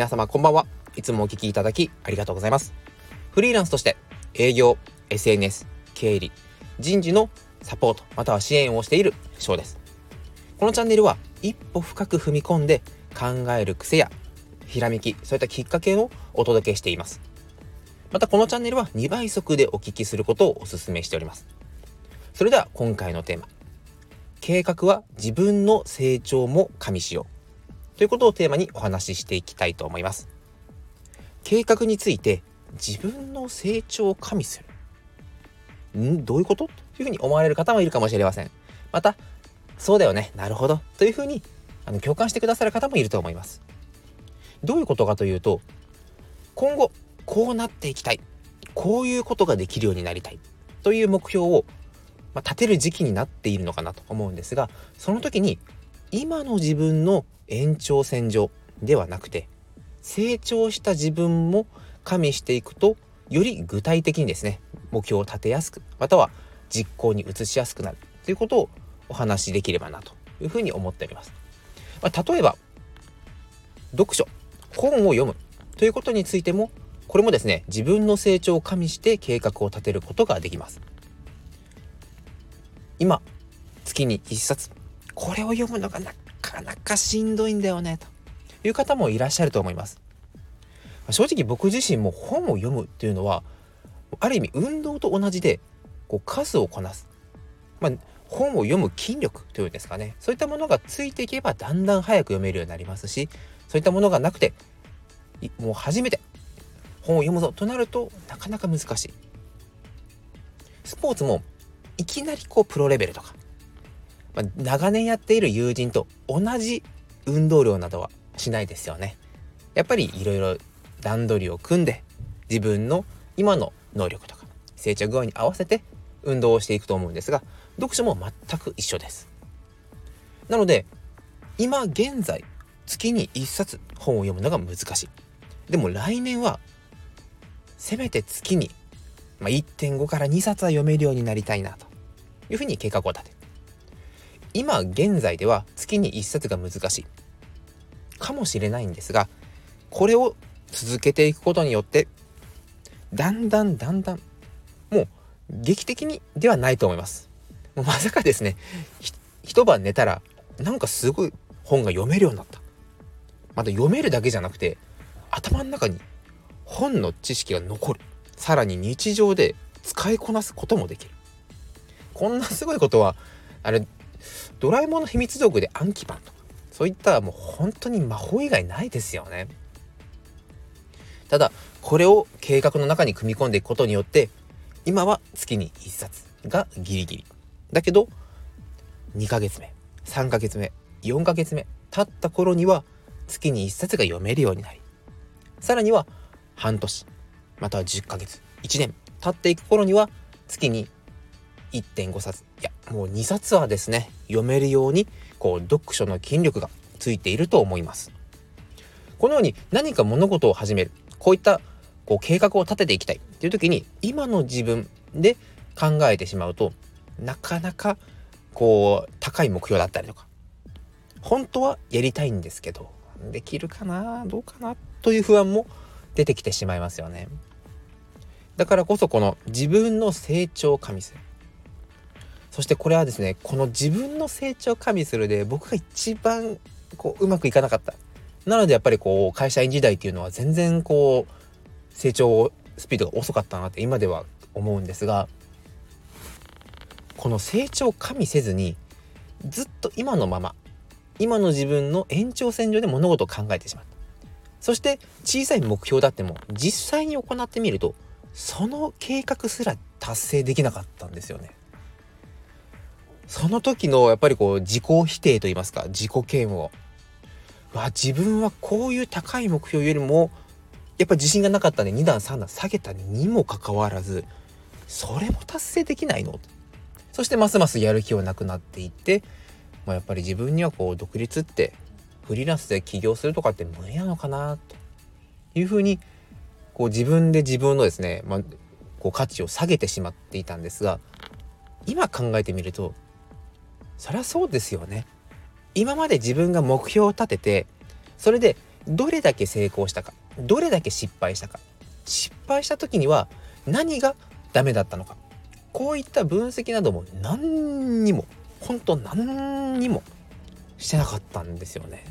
皆様こんばんは。いつもお聞きいただきありがとうございます。フリーランスとして営業、SNS、経理、人事のサポート、または支援をしている翔です。このチャンネルは一歩深く踏み込んで考える癖やひらめき、そういったきっかけをお届けしています。またこのチャンネルは2倍速でお聞きすることをお勧めしております。それでは今回のテーマ。計画は自分の成長も加味しよう。ということをテーマにお話ししていきたいと思います。計画について自分の成長を加味する。ん？どういうこと？というふうに思われる方もいるかもしれません。また、そうだよね。なるほど。というふうにあの共感してくださる方もいると思います。どういうことかというと、今後こうなっていきたい。こういうことができるようになりたい。という目標をまあ、立てる時期になっているのかなと思うんですがその時に今の自分の延長線上ではなくて成長した自分も加味していくとより具体的にですね目標を立てやすくまたは実行に移しやすくなるということをお話しできればなというふうに思っております。まあ、例えば読書本を読むということについてもこれもですね自分の成長を加味して計画を立てることができます。今月に1冊これを読むのがなかなかしんどいんだよねという方もいらっしゃると思います。正直僕自身も本を読むっていうのはある意味運動と同じでこう数をこなす、まあ、本を読む筋力というんですかね。そういったものがついていけばだんだん早く読めるようになりますしそういったものがなくてもう初めて本を読むぞとなるとなかなか難しい。スポーツもいきなりこうプロレベルとか、まあ、長年やっている友人と同じ運動量などはしないですよね。やっぱりいろいろ段取りを組んで自分の今の能力とか成長具合に合わせて運動をしていくと思うんですが読書も全く一緒です。なので今現在月に1冊本を読むのが難しい。でも来年はせめて月に、まあ、1.5から2冊は読めるようになりたいなというふうに計画を立て今現在では月に1冊が難しい。かもしれないんですがこれを続けていくことによってだんだんだんだんもう劇的にではないと思います。もうまさかですね一晩寝たらなんかすごい本が読めるようになった。また読めるだけじゃなくて頭の中に本の知識が残る。さらに日常で使いこなすこともできる。こんなすごいことはあれドラえもんの秘密道具で暗記パンとかそういったもう本当に魔法以外ないですよね。ただこれを計画の中に組み込んでいくことによって今は月に1冊がギリギリ。だけど2ヶ月目3ヶ月目4ヶ月目経った頃には月に1冊が読めるようになりさらには半年または10ヶ月1年経っていく頃には月に1.5冊いやもう2冊はですね読めるようにこう読書の筋力がついていると思います。このように何か物事を始めるこういったこう計画を立てていきたいっていう時に今の自分で考えてしまうとなかなかこう高い目標だったりとか本当はやりたいんですけどできるかなどうかなという不安も出てきてしまいますよね。だからこそこの自分の成長を加味する。そしてこれはですねこの自分の成長を加味するで僕が一番こううまくいかなかった。なのでやっぱりこう会社員時代っていうのは全然こう成長スピードが遅かったなって今では思うんですがこの成長を加味せずにずっと今のまま今の自分の延長線上で物事を考えてしまうそして小さい目標だっても実際に行ってみるとその計画すら達成できなかったんですよね。その時のやっぱりこう自己否定と言いますか自己嫌悪。わ自分はこういう高い目標よりもやっぱ自信がなかったんで2段3段下げたにもかかわらずそれも達成できないの？そしてますますやる気はなくなっていって、まあ、やっぱり自分にはこう独立ってフリーランスで起業するとかって無理なのかなと。いうふうにこう自分で自分のですね、まあ、こう価値を下げてしまっていたんですが今考えてみるとそりゃそうですよね。今まで自分が目標を立ててそれでどれだけ成功したかどれだけ失敗したか失敗した時には何がダメだったのかこういった分析なども何にも本当何にもしてなかったんですよね。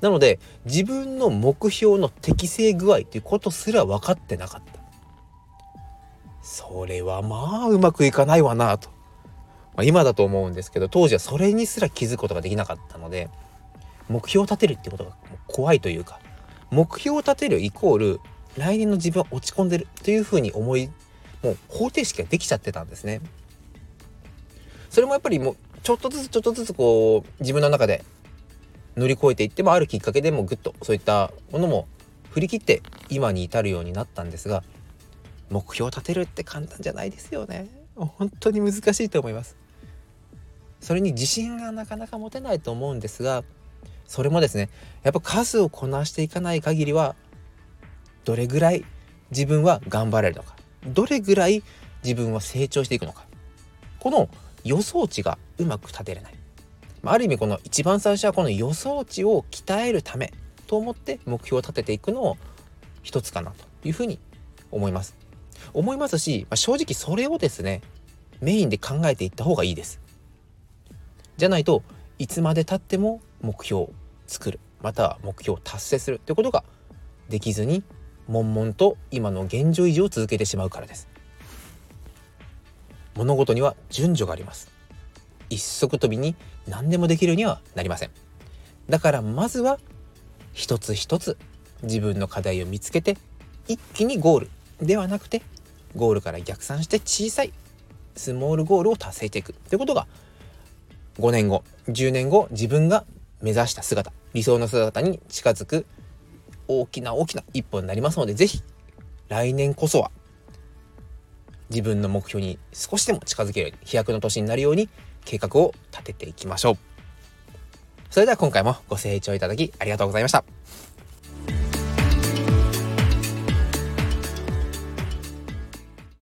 なので自分の目標の適正具合ということすら分かってなかった。それはまあうまくいかないわなと。まあ、今だと思うんですけど当時はそれにすら気づくことができなかったので目標を立てるってことが怖いというか目標を立てるイコール来年の自分は落ち込んでるというふうに思いもう方程式ができちゃってたんですね。それもやっぱりもうちょっとずつちょっとずつこう自分の中で乗り越えていってもあるきっかけでもぐっとそういったものも振り切って今に至るようになったんですが目標を立てるって簡単じゃないですよね本当に難しいと思いますそれに自信がなかなか持てないと思うんですがそれもですねやっぱ数をこなしていかない限りはどれぐらい自分は頑張れるのかどれぐらい自分は成長していくのかこの予想値がうまく立てれないある意味この一番最初はこの予想値を鍛えるためと思って目標を立てていくのを一つかなというふうに思います。思いますし、まあ、正直それをですねメインで考えていった方がいいです。じゃないといつまでたっても目標を作るまたは目標を達成するということができずに悶々と今の現状維持を続けてしまうからです。物事には順序があります。一足飛びに何でもできるにはなりませんだからまずは一つ一つ自分の課題を見つけて一気にゴールではなくてゴールから逆算して小さいスモールゴールを達成していくということが5年後10年後自分が目指した姿理想の姿に近づく大きな大きな一歩になりますので是非来年こそは自分の目標に少しでも近づける飛躍の年になるように計画を立てていきましょう。それでは今回もご清聴いただきありがとうございました。